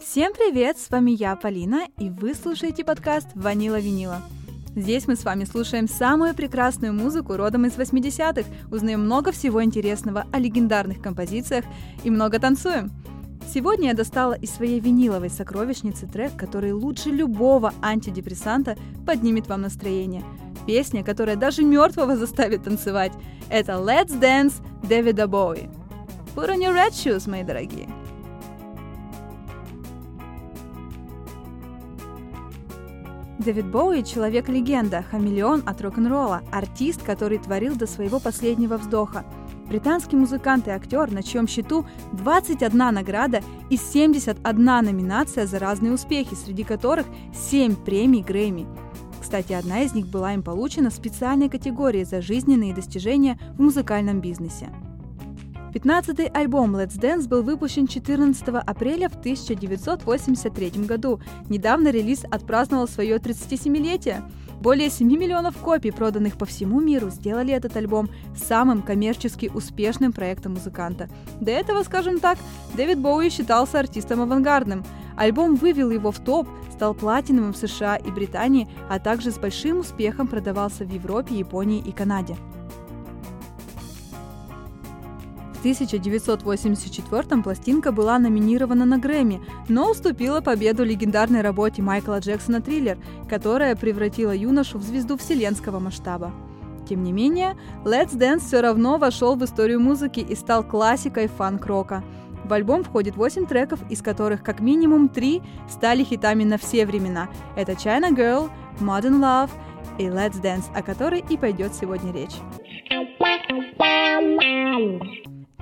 Всем привет, с вами я, Полина, и вы слушаете подкаст «Ванила Винила». Здесь мы с вами слушаем самую прекрасную музыку родом из 80-х, узнаем много всего интересного о легендарных композициях и много танцуем. Сегодня я достала из своей виниловой сокровищницы трек, который лучше любого антидепрессанта поднимет вам настроение. Песня, которая даже мертвого заставит танцевать. Это Let's Dance Дэвида Боуи. Put on your red shoes, мои дорогие. Дэвид Боуи – человек-легенда, хамелеон от рок-н-ролла, артист, который творил до своего последнего вздоха. Британский музыкант и актер, на чьем счету 21 награда и 71 номинация за разные успехи, среди которых 7 премий Грэмми. Кстати, одна из них была им получена в специальной категории за жизненные достижения в музыкальном бизнесе. Пятнадцатый альбом Let's Dance был выпущен 14 апреля в 1983 году. Недавно релиз отпраздновал свое 37-летие. Более 7 миллионов копий, проданных по всему миру, сделали этот альбом самым коммерчески успешным проектом музыканта. До этого, скажем так, Дэвид Боуи считался артистом авангардным. Альбом вывел его в топ, стал платиновым в США и Британии, а также с большим успехом продавался в Европе, Японии и Канаде. В 1984 пластинка была номинирована на Грэмми, но уступила победу легендарной работе Майкла Джексона «Триллер», которая превратила юношу в звезду вселенского масштаба. Тем не менее, Let's Dance все равно вошел в историю музыки и стал классикой фанк-рока. В альбом входит 8 треков, из которых как минимум 3 стали хитами на все времена. Это China Girl, Modern Love и Let's Dance, о которой и пойдет сегодня речь.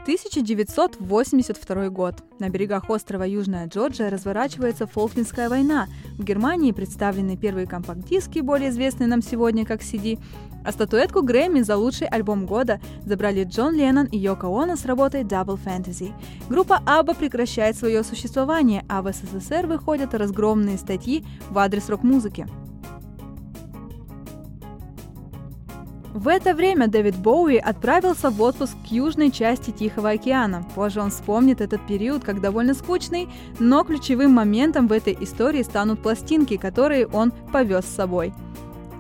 1982 год. На берегах острова Южная Джорджия разворачивается Фолклендская война. В Германии представлены первые компакт-диски, более известные нам сегодня как CD. А статуэтку Грэмми за лучший альбом года забрали Джон Леннон и Йоко Оно с работой Double Fantasy. Группа ABBA прекращает свое существование, а в СССР выходят разгромные статьи в адрес рок-музыки. В это время Дэвид Боуи отправился в отпуск к южной части Тихого океана. Позже он вспомнит этот период как довольно скучный, но ключевым моментом в этой истории станут пластинки, которые он повез с собой.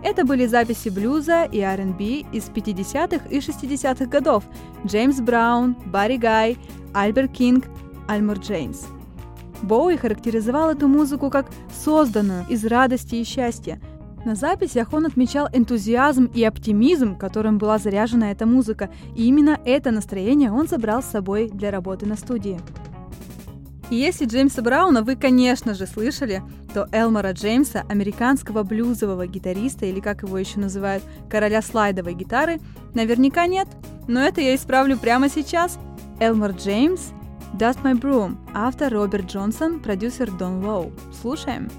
Это были записи блюза и R&B из 50-х и 60-х годов. Джеймс Браун, Барри Гай, Альберт Кинг, Альмур Джеймс. Боуи характеризовал эту музыку как созданную из радости и счастья – на записях он отмечал энтузиазм и оптимизм, которым была заряжена эта музыка, и именно это настроение он забрал с собой для работы на студии. И если Джеймса Брауна вы, конечно же, слышали, то Элмора Джеймса, американского блюзового гитариста, или как его еще называют, короля слайдовой гитары, наверняка нет. Но это я исправлю прямо сейчас. Элмор Джеймс, Dust My Broom, автор Роберт Джонсон, продюсер Дон Лоу. Слушаем.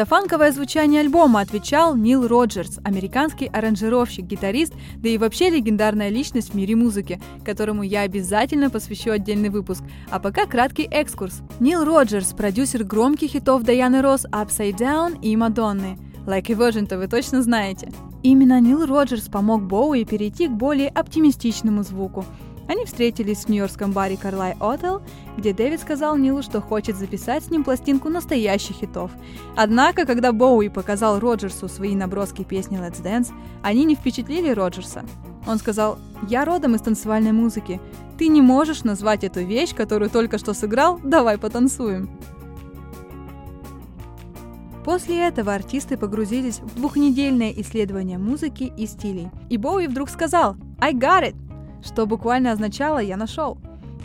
За фанковое звучание альбома отвечал Нил Роджерс, американский аранжировщик, гитарист, да и вообще легендарная личность в мире музыки, которому я обязательно посвящу отдельный выпуск. А пока краткий экскурс. Нил Роджерс, продюсер громких хитов Дайаны Росс «Upside Down» и «Мадонны». Like a Virgin-то вы точно знаете. Именно Нил Роджерс помог Боуи перейти к более оптимистичному звуку – они встретились в нью-йоркском баре Карлай Отел, где Дэвид сказал Нилу, что хочет записать с ним пластинку настоящих хитов. Однако, когда Боуи показал Роджерсу свои наброски песни Let's Dance, они не впечатлили Роджерса. Он сказал, «Я родом из танцевальной музыки. Ты не можешь назвать эту вещь, которую только что сыграл, давай потанцуем». После этого артисты погрузились в двухнедельное исследование музыки и стилей. И Боуи вдруг сказал «I got it!» Что буквально означало «я нашел».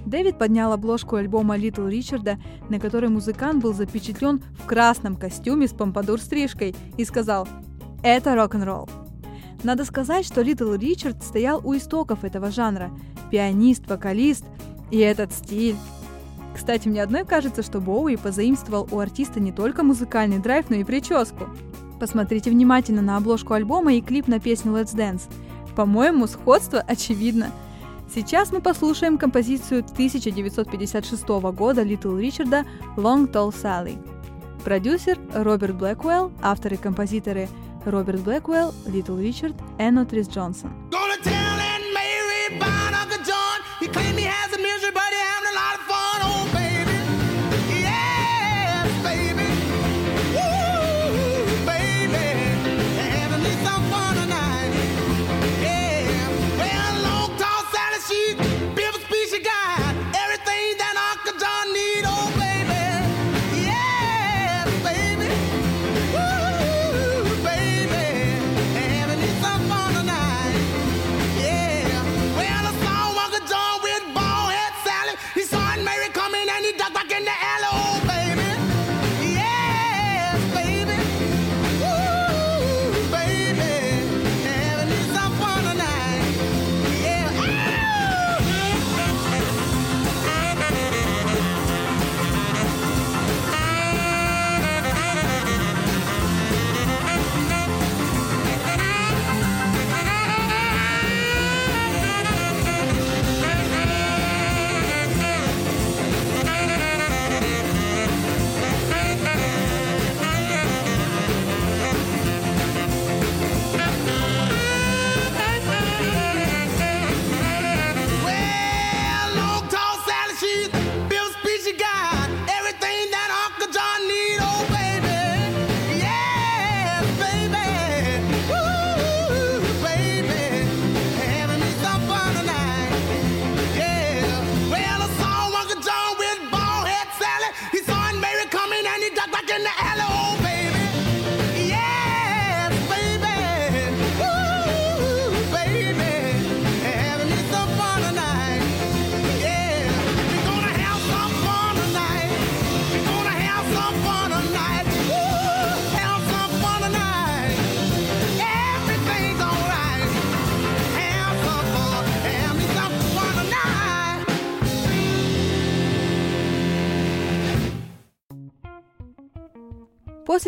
Дэвид поднял обложку альбома Литл Ричарда, на которой музыкант был запечатлен в красном костюме с помпадур-стрижкой, и сказал «Это рок-н-ролл». Надо сказать, что Литл Ричард стоял у истоков этого жанра. Пианист, вокалист и этот стиль. Кстати, мне одной кажется, что Боуи позаимствовал у артиста не только музыкальный драйв, но и прическу. Посмотрите внимательно на обложку альбома и клип на песню Let's Dance. По-моему, сходство очевидно – Сейчас мы послушаем композицию 1956 года Литл Ричарда «Long Tall Sally». Продюсер Роберт Блэквелл, авторы и композиторы Роберт Блэквелл, Литл Ричард и Энотрис Джонсон. После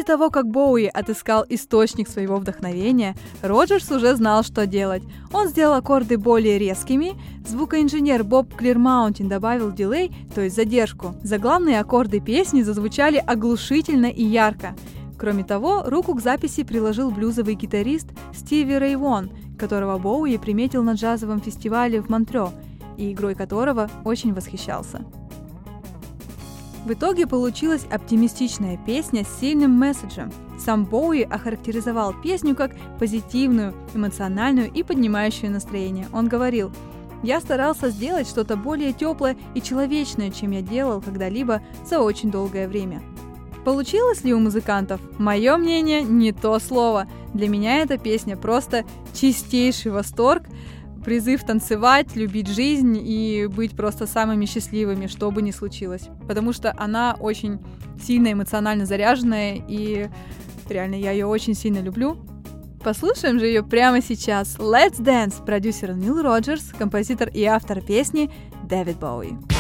того, как Боуи отыскал источник своего вдохновения, Роджерс уже знал, что делать. Он сделал аккорды более резкими, звукоинженер Боб Клирмаунтин добавил дилей, то есть задержку. Заглавные аккорды песни зазвучали оглушительно и ярко. Кроме того, руку к записи приложил блюзовый гитарист Стиви Рейвон, которого Боуи приметил на джазовом фестивале в Монтрео и игрой которого очень восхищался. В итоге получилась оптимистичная песня с сильным месседжем. Сам Боуи охарактеризовал песню как позитивную, эмоциональную и поднимающую настроение. Он говорил, «Я старался сделать что-то более теплое и человечное, чем я делал когда-либо за очень долгое время». Получилось ли у музыкантов? Мое мнение, не то слово. Для меня эта песня просто чистейший восторг призыв танцевать, любить жизнь и быть просто самыми счастливыми, что бы ни случилось. Потому что она очень сильно эмоционально заряженная, и реально я ее очень сильно люблю. Послушаем же ее прямо сейчас. Let's Dance, продюсер Нил Роджерс, композитор и автор песни Дэвид Боуи.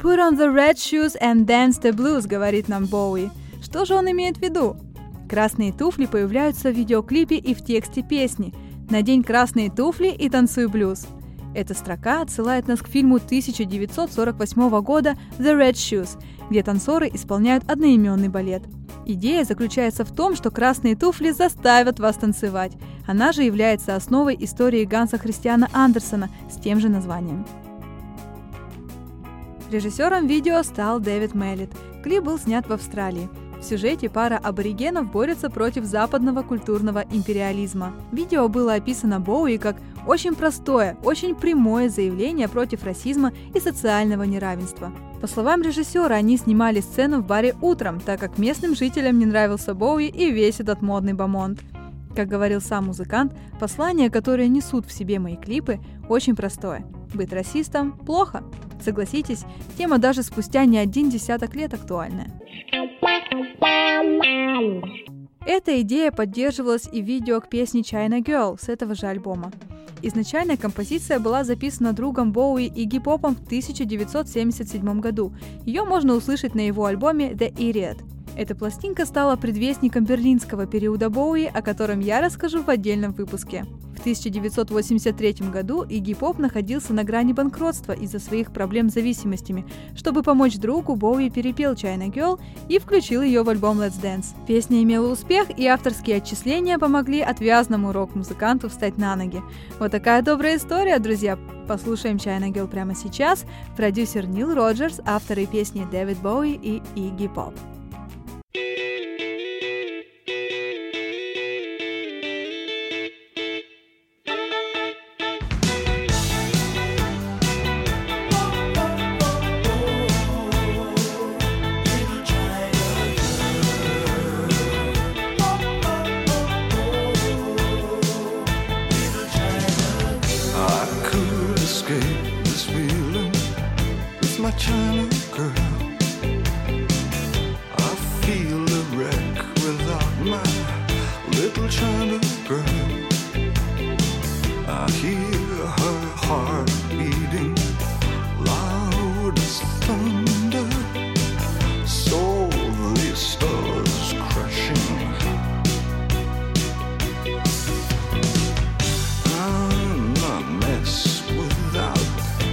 Put on the red shoes and dance the blues, говорит нам Боуи. Что же он имеет в виду? Красные туфли появляются в видеоклипе и в тексте песни «Надень красные туфли и танцуй блюз». Эта строка отсылает нас к фильму 1948 года «The Red Shoes», где танцоры исполняют одноименный балет. Идея заключается в том, что красные туфли заставят вас танцевать. Она же является основой истории Ганса Христиана Андерсона с тем же названием. Режиссером видео стал Дэвид Меллит. Клип был снят в Австралии. В сюжете пара аборигенов борется против западного культурного империализма. Видео было описано Боуи как очень простое, очень прямое заявление против расизма и социального неравенства. По словам режиссера, они снимали сцену в баре утром, так как местным жителям не нравился Боуи и весь этот модный бомонд. Как говорил сам музыкант, послание, которое несут в себе мои клипы, очень простое. Быть расистом – плохо. Согласитесь, тема даже спустя не один десяток лет актуальная. Эта идея поддерживалась и в видео к песне China Girl с этого же альбома. Изначально композиция была записана другом Боуи и гип-попом в 1977 году. Ее можно услышать на его альбоме The Idiot. Эта пластинка стала предвестником берлинского периода Боуи, о котором я расскажу в отдельном выпуске. В 1983 году Игги Поп находился на грани банкротства из-за своих проблем с зависимостями. Чтобы помочь другу, Боуи перепел China Girl и включил ее в альбом Let's Dance. Песня имела успех, и авторские отчисления помогли отвязному рок-музыканту встать на ноги. Вот такая добрая история, друзья. Послушаем China Girl прямо сейчас. Продюсер Нил Роджерс, авторы песни Дэвид Боуи и Игги Поп.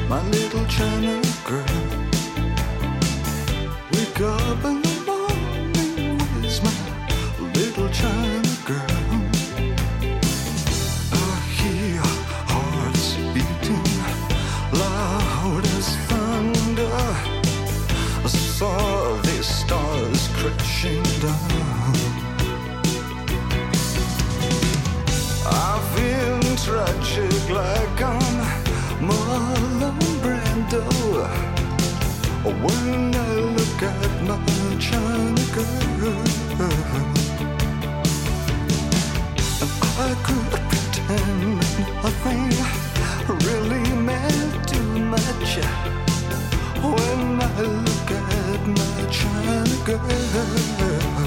my little China. really meant too much when I look at my China girl.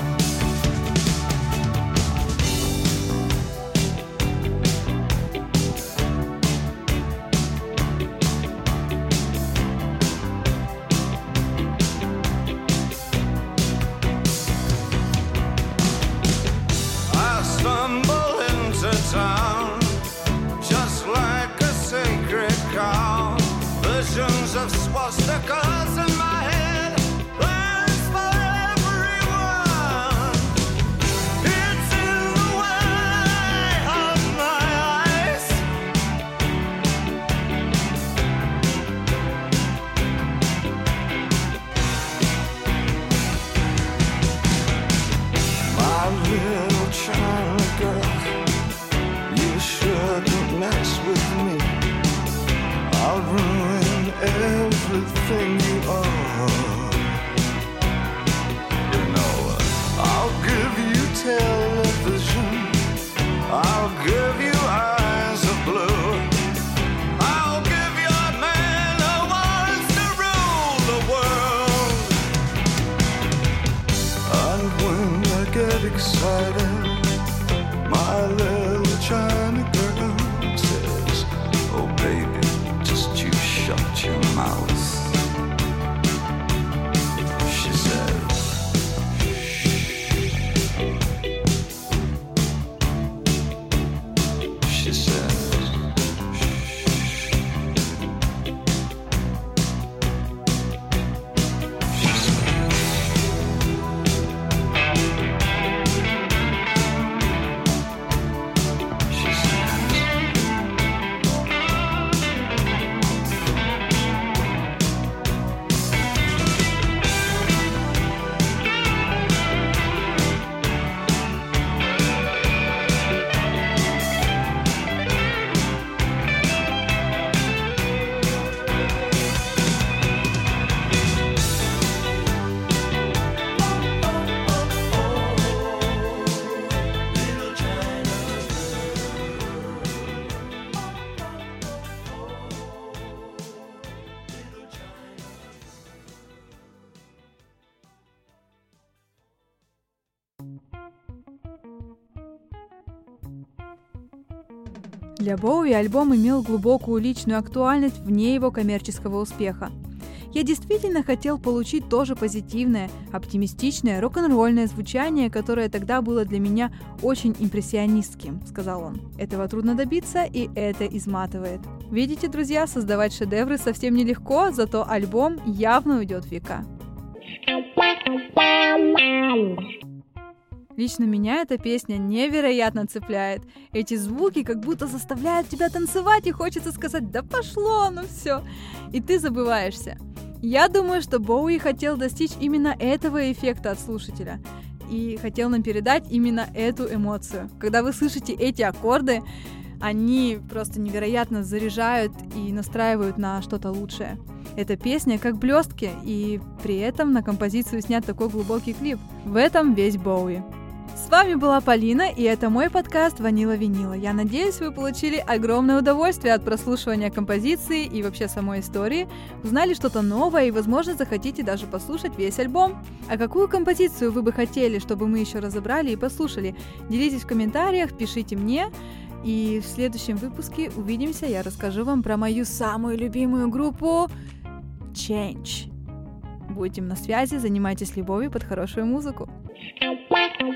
Для Боуи альбом имел глубокую личную актуальность вне его коммерческого успеха. Я действительно хотел получить тоже позитивное, оптимистичное, рок-н-ролльное звучание, которое тогда было для меня очень импрессионистским, сказал он. Этого трудно добиться, и это изматывает. Видите, друзья, создавать шедевры совсем нелегко, зато альбом явно уйдет в века. Лично меня эта песня невероятно цепляет. Эти звуки как будто заставляют тебя танцевать и хочется сказать «да пошло, ну все». И ты забываешься. Я думаю, что Боуи хотел достичь именно этого эффекта от слушателя и хотел нам передать именно эту эмоцию. Когда вы слышите эти аккорды, они просто невероятно заряжают и настраивают на что-то лучшее. Эта песня как блестки, и при этом на композицию снят такой глубокий клип. В этом весь Боуи. С вами была Полина, и это мой подкаст «Ванила Винила». Я надеюсь, вы получили огромное удовольствие от прослушивания композиции и вообще самой истории, узнали что-то новое и, возможно, захотите даже послушать весь альбом. А какую композицию вы бы хотели, чтобы мы еще разобрали и послушали? Делитесь в комментариях, пишите мне. И в следующем выпуске увидимся, я расскажу вам про мою самую любимую группу Change. Будем на связи, занимайтесь любовью под хорошую музыку. Bye.